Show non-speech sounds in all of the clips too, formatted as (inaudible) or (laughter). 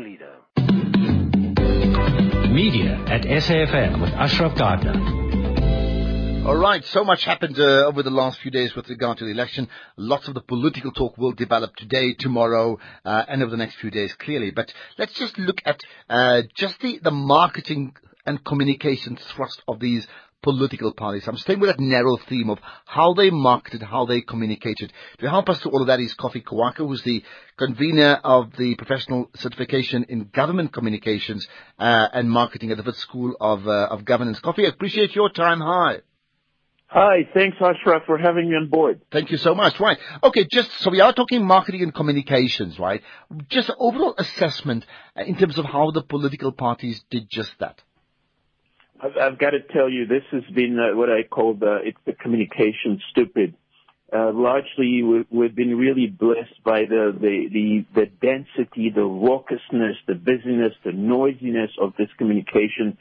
leader. Media at SAFM with Ashraf Garda. All right, so much happened uh, over the last few days with regard to the election. Lots of the political talk will develop today, tomorrow, uh, and over the next few days, clearly. But let's just look at uh, just the, the marketing and communication thrust of these political parties. I'm staying with that narrow theme of how they marketed, how they communicated. To help us through all of that is Koffi Kouakou, who's the convener of the professional certification in government communications uh, and marketing at the Wits School of, uh, of Governance. Koffi, I appreciate your time. Hi. Hi, thanks Ashraf for having me on board. Thank you so much. Right. Okay, just so we are talking marketing and communications, right? Just overall assessment uh, in terms of how the political parties did just that. I've, I've got to tell you, this has been uh, what I call the it's the communication stupid. Uh, largely, we've, we've been really blessed by the, the the the density, the raucousness, the busyness, the noisiness of this communication.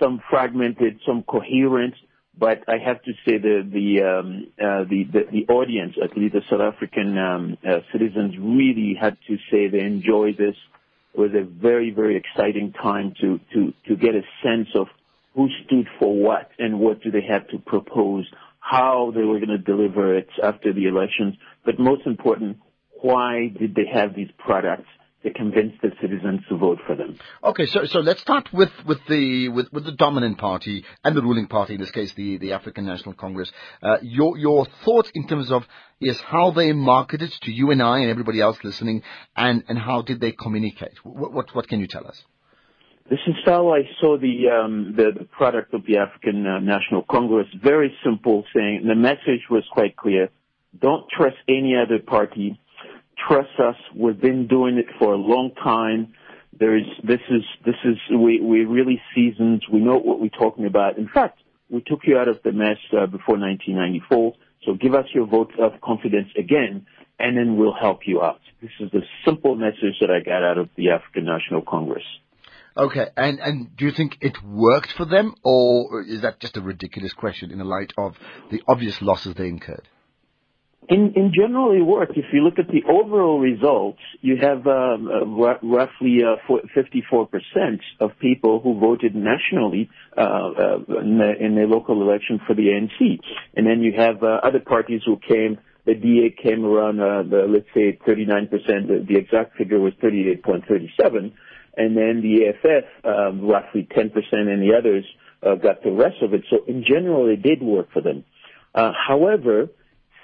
Some fragmented, some coherent but I have to say the the um, uh, the, the, the audience, at least the South African um, uh, citizens, really had to say they enjoyed this. It was a very very exciting time to to to get a sense of who stood for what and what do they have to propose, how they were going to deliver it after the elections, but most important, why did they have these products to convince the citizens to vote for them. Okay, so so let's start with with the with, with the dominant party and the ruling party in this case, the the African National Congress. Uh, your your thoughts in terms of yes, how they marketed to you and I and everybody else listening, and and how did they communicate? What what, what can you tell us? This is how I saw the um, the, the product of the African uh, National Congress. Very simple, saying the message was quite clear. Don't trust any other party trust us. We've been doing it for a long time. There's, this is, this is, we, we're really seasoned. We know what we're talking about. In fact, we took you out of the mess uh, before 1994. So give us your vote of confidence again, and then we'll help you out. This is the simple message that I got out of the African National Congress. Okay, and and do you think it worked for them, or is that just a ridiculous question in the light of the obvious losses they incurred? In, in general, it worked. If you look at the overall results, you have um, uh, roughly uh, 54% of people who voted nationally uh, uh, in, the, in local election for the ANC. And then you have uh, other parties who came. The DA came around, uh, the, let's say, 39%. The, the exact figure was 38.37. And then the EFF, um, roughly 10%, and the others uh, got the rest of it. So in general, it did work for them. Uh, however,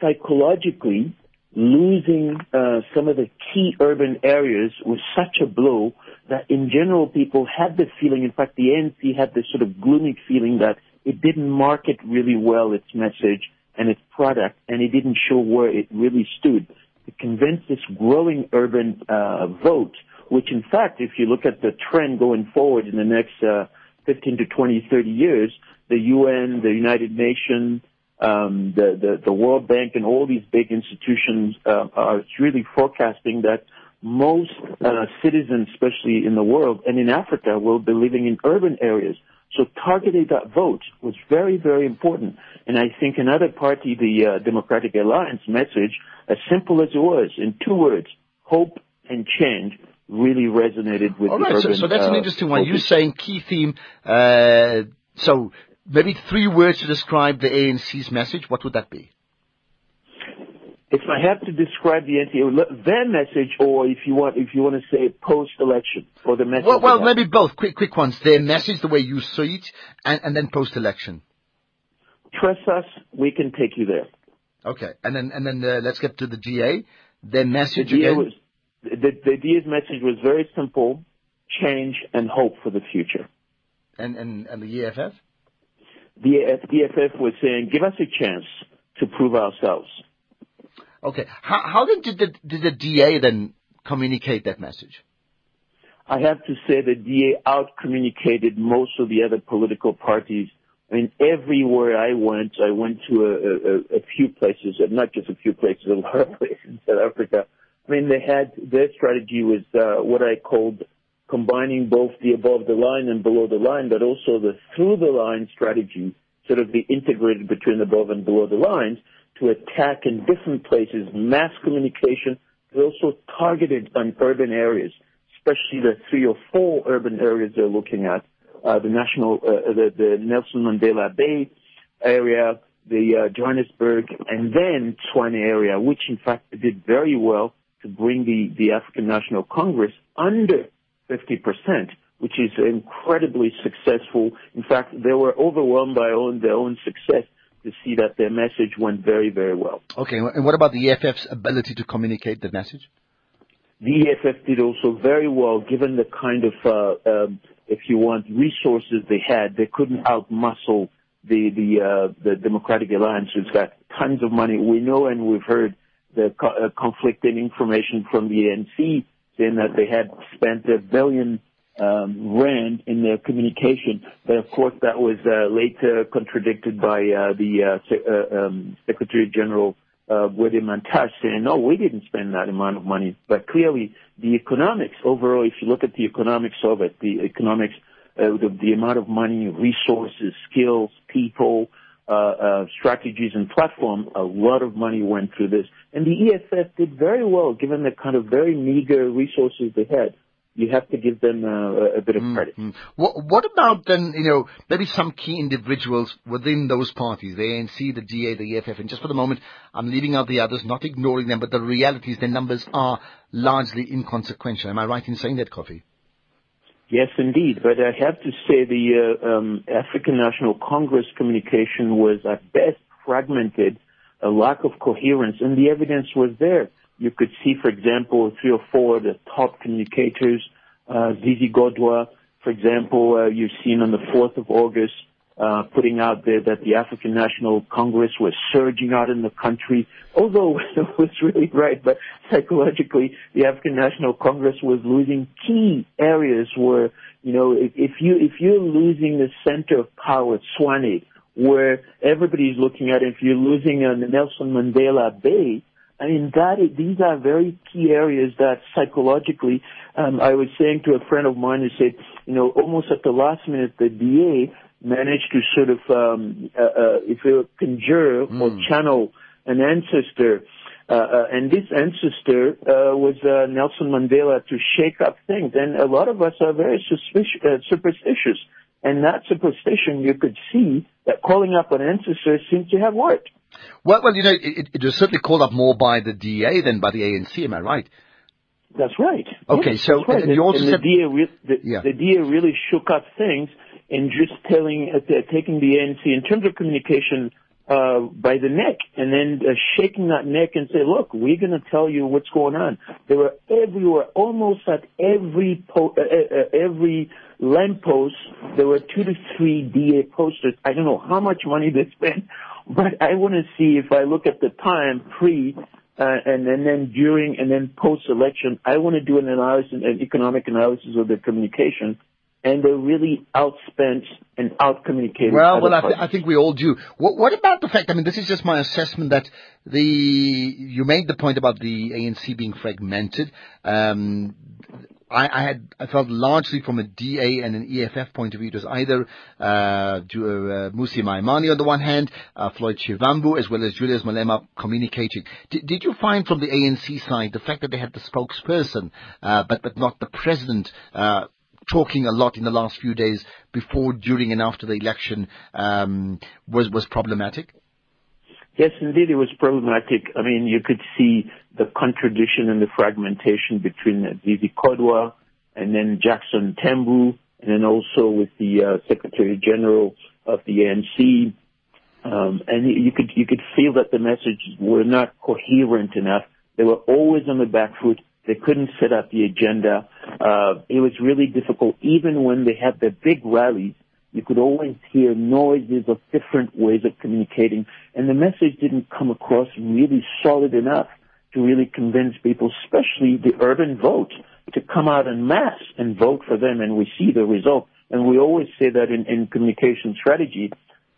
psychologically, losing uh, some of the key urban areas was such a blow that in general people had the feeling, in fact the ANC had this sort of gloomy feeling that it didn't market really well its message and its product and it didn't show where it really stood to convince this growing urban uh, vote, which in fact if you look at the trend going forward in the next uh, 15 to 20, 30 years, the UN, the United Nations, um, the, the, the World Bank and all these big institutions uh, are really forecasting that most uh, citizens, especially in the world and in Africa, will be living in urban areas. So targeting that vote was very, very important. And I think another party, the uh, Democratic Alliance message, as simple as it was, in two words, hope and change, really resonated with All the right, urban. so, so that's an uh, interesting one. You're saying key theme. Uh, so maybe three words to describe the ANC's message. What would that be? if I have to describe the NTA, their message, or if you want, if you want to say post-election, or the message. Well, well, maybe both. Quick, quick ones. Their message, the way you see it, and, and then post-election. Trust us, we can take you there. Okay, and then and then uh, let's get to the DA. Their The message again. was, the, the DA's message was very simple: change and hope for the future. and, and and the EFF. The EFF was saying, give us a chance to prove ourselves. Okay, how how then did the did the DA then communicate that message? I have to say the DA out communicated most of the other political parties. I mean, everywhere I went, I went to a, a, a few places, and not just a few places, a lot of places in South Africa. I mean, they had, their strategy was uh, what I called combining both the above the line and below the line, but also the through the line strategy, sort of the integrated between above and below the lines to attack in different places, mass communication, but also targeted on urban areas, especially the three or four urban areas they're looking at, uh, the national, uh, the, the Nelson Mandela Bay area, the uh, Johannesburg, and then Tshwane area, which in fact did very well to bring the, the African National Congress under 50%, which is incredibly successful. In fact, they were overwhelmed by own, their own success to see that their message went very, very well. Okay, and what about the EFF's ability to communicate the message? The EFF did also very well, given the kind of, uh, um, if you want, resources they had. They couldn't outmuscle the the uh, the Democratic Alliance, who's got tons of money. We know and we've heard the co- uh, conflicting information from the ANC saying that they had spent a billion um, rand in their communication, but of course that was uh, later contradicted by uh, the uh, uh, um, Secretary General uh, Mantashe saying, no, we didn't spend that amount of money. But clearly, the economics overall, if you look at the economics of it, the economics, uh, the, the amount of money, resources, skills, people, uh, uh, strategies and platform, a lot of money went through this. And the EFF did very well given the kind of very meager resources they had. You have to give them uh, a bit of credit. Mm. What, what about then, you know, maybe some key individuals within those parties, the ANC, the DA, the EFF, and just for the moment, I'm leaving out the others, not ignoring them, but the reality is their numbers are largely inconsequential. Am I right in saying that, Koffi? Yes, indeed. But I have to say the uh, um, African National Congress communication was at best fragmented, a lack of coherence, and the evidence was there. You could see, for example, three or four of the top communicators, uh, Zizi Kodwa, for example, uh, you've seen on the 4th of August, uh, putting out there that the African National Congress was surging out in the country, although (laughs) it was really right, but psychologically, the African National Congress was losing key areas where, you know, if, if you, if you're losing the center of power, Tshwane, where everybody's looking at it, if you're losing uh, Nelson Mandela Bay, I mean, that is, these are very key areas that psychologically, um, I was saying to a friend of mine who said, you know, almost at the last minute, the DA managed to sort of, um, uh, uh, if you conjure mm. or channel an ancestor, uh, uh, and this ancestor uh, was uh, Nelson Mandela to shake up things. And a lot of us are very suspicious, uh, superstitious. And that superstition, you could see that calling up an ancestor seemed to have worked. Well, well, you know, it, it was certainly called up more by the DA than by the ANC. Am I right? That's right. Okay, yes, so right. and you also and said the DA, re- the, Yeah. the DA really shook up things and just telling, uh, taking the ANC in terms of communication uh, by the neck, and then uh, shaking that neck and say, "Look, we're going to tell you what's going on." They were everywhere, almost at every po- uh, uh, uh, every lamppost. There were two to three DA posters. I don't know how much money they spent, (laughs) but I want to see if I look at the time pre uh, and, and then during and then post election, I want to do an analysis, an economic analysis of their communication, and they're really outspent and outcommunicated. Well, well, I, th- I think we all do. What, what about the fact? I mean, this is just my assessment that the you made the point about the ANC being fragmented. Um, I, I had I felt largely from a DA and an EFF point of view, it was either uh, Ju- uh, Mmusi Maimane on the one hand, uh, Floyd Shivambu, as well as Julius Malema communicating. Did, did you find from the ANC side the fact that they had the spokesperson, uh, but but not the president? Talking a lot in the last few days before, during, and after the election um, was was problematic. Yes, indeed, it was problematic. I mean, you could see the contradiction and the fragmentation between Zizi Kodwa and then Jackson Mthembu, and then also with the uh, Secretary General of the ANC. Um, and you could you could feel that the messages were not coherent enough. They were always on the back foot. They couldn't set up the agenda. Uh, it was really difficult. Even when they had their big rallies, you could always hear noises of different ways of communicating, and the message didn't come across really solid enough to really convince people, especially the urban vote, to come out en masse and vote for them. And we see the result. And we always say that in, in communication strategy,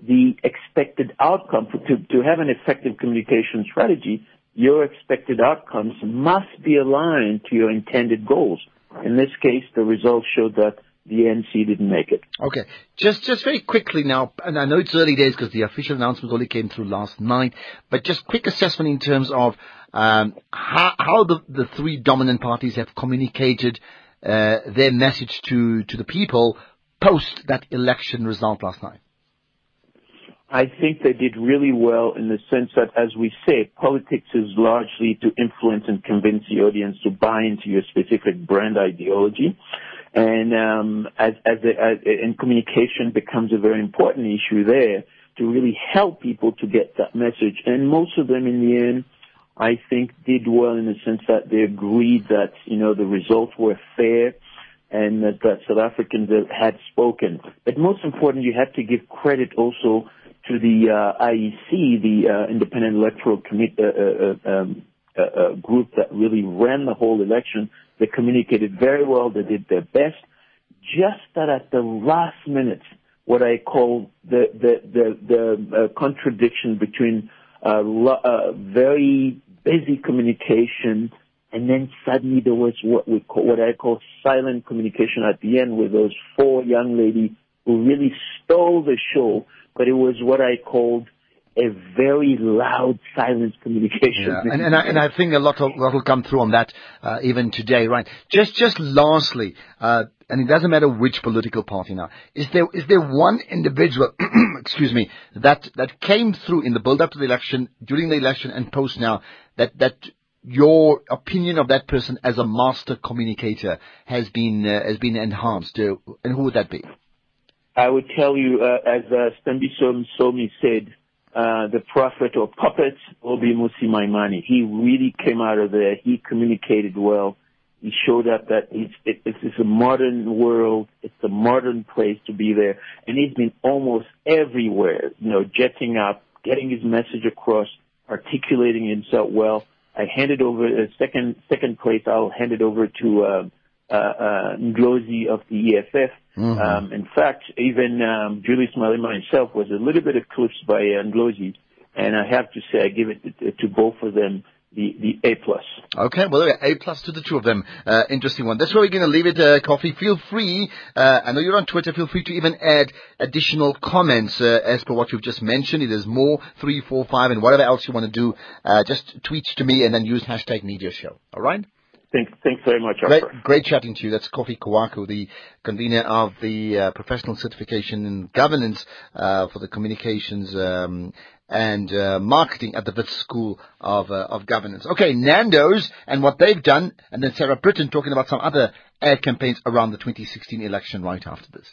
the expected outcome for, to, to have an effective communication strategy, your expected outcomes must be aligned to your intended goals. In this case, the results showed that the NC didn't make it. Okay, just just very quickly now, and I know it's early days because the official announcement only came through last night, but just quick assessment in terms of um, how, how the, the three dominant parties have communicated uh, their message to, to the people post that election result last night? I think they did really well in the sense that, as we say, politics is largely to influence and convince the audience to buy into your specific brand ideology. And um, as, as, a, as and communication becomes a very important issue there to really help people to get that message. And most of them, in the end, I think, did well in the sense that they agreed that you know the results were fair and that, that South Africans had spoken. But most important, you have to give credit also to the uh, IEC, the uh, Independent Electoral Committee uh, uh, uh um, uh, group that really ran the whole election. They communicated very well. They did their best. Just that at the last minute, what I call the the the, the contradiction between very busy communication and then suddenly there was what we call, what I call silent communication at the end with those four young ladies who really stole the show but it was what I called a very loud silence communication. Yeah. And, and, I, and I think a lot, of, lot will come through on that uh, even today, right? Just just lastly, uh, and it doesn't matter which political party now. Is there is there one individual, (clears throat) excuse me, that that came through in the build up to the election, during the election, and post now that that your opinion of that person as a master communicator has been uh, has been enhanced, uh, and who would that be? I would tell you, uh, as uh, Stembiso Somi said, uh, the prophet or puppet Obi Mmusi Maimane. He really came out of there. He communicated well. He showed up that it's, it, it's a modern world. It's a modern place to be there. And he's been almost everywhere, you know, jetting up, getting his message across, articulating himself well. I handed over a uh, second, second place. I'll hand it over to, uh, uh, uh, of the EFF. Mm-hmm. Um, in fact, even um, Julius Malema himself was a little bit eclipsed by uh, Ndlozi, and I have to say I give it to, to both of them the, the A plus. Okay, well, A plus to the two of them. Uh, interesting one. That's where we're going to leave it, uh, Koffi. Feel free, uh, I know you're on Twitter, feel free to even add additional comments uh, as per what you've just mentioned. If there's more, three, four, five, and whatever else you want to do, uh, just tweet to me and then use hashtag media show. All right? Thanks, thanks very much, Great, great chatting to you. That's Koffi Kouakou, the convener of the uh, Professional Certification in Governance uh, for the Communications um, and uh, Marketing at the Wits School of, uh, of Governance. Okay, Nando's and what they've done, and then Sarah Britton talking about some other ad campaigns around the 2016 election right after this.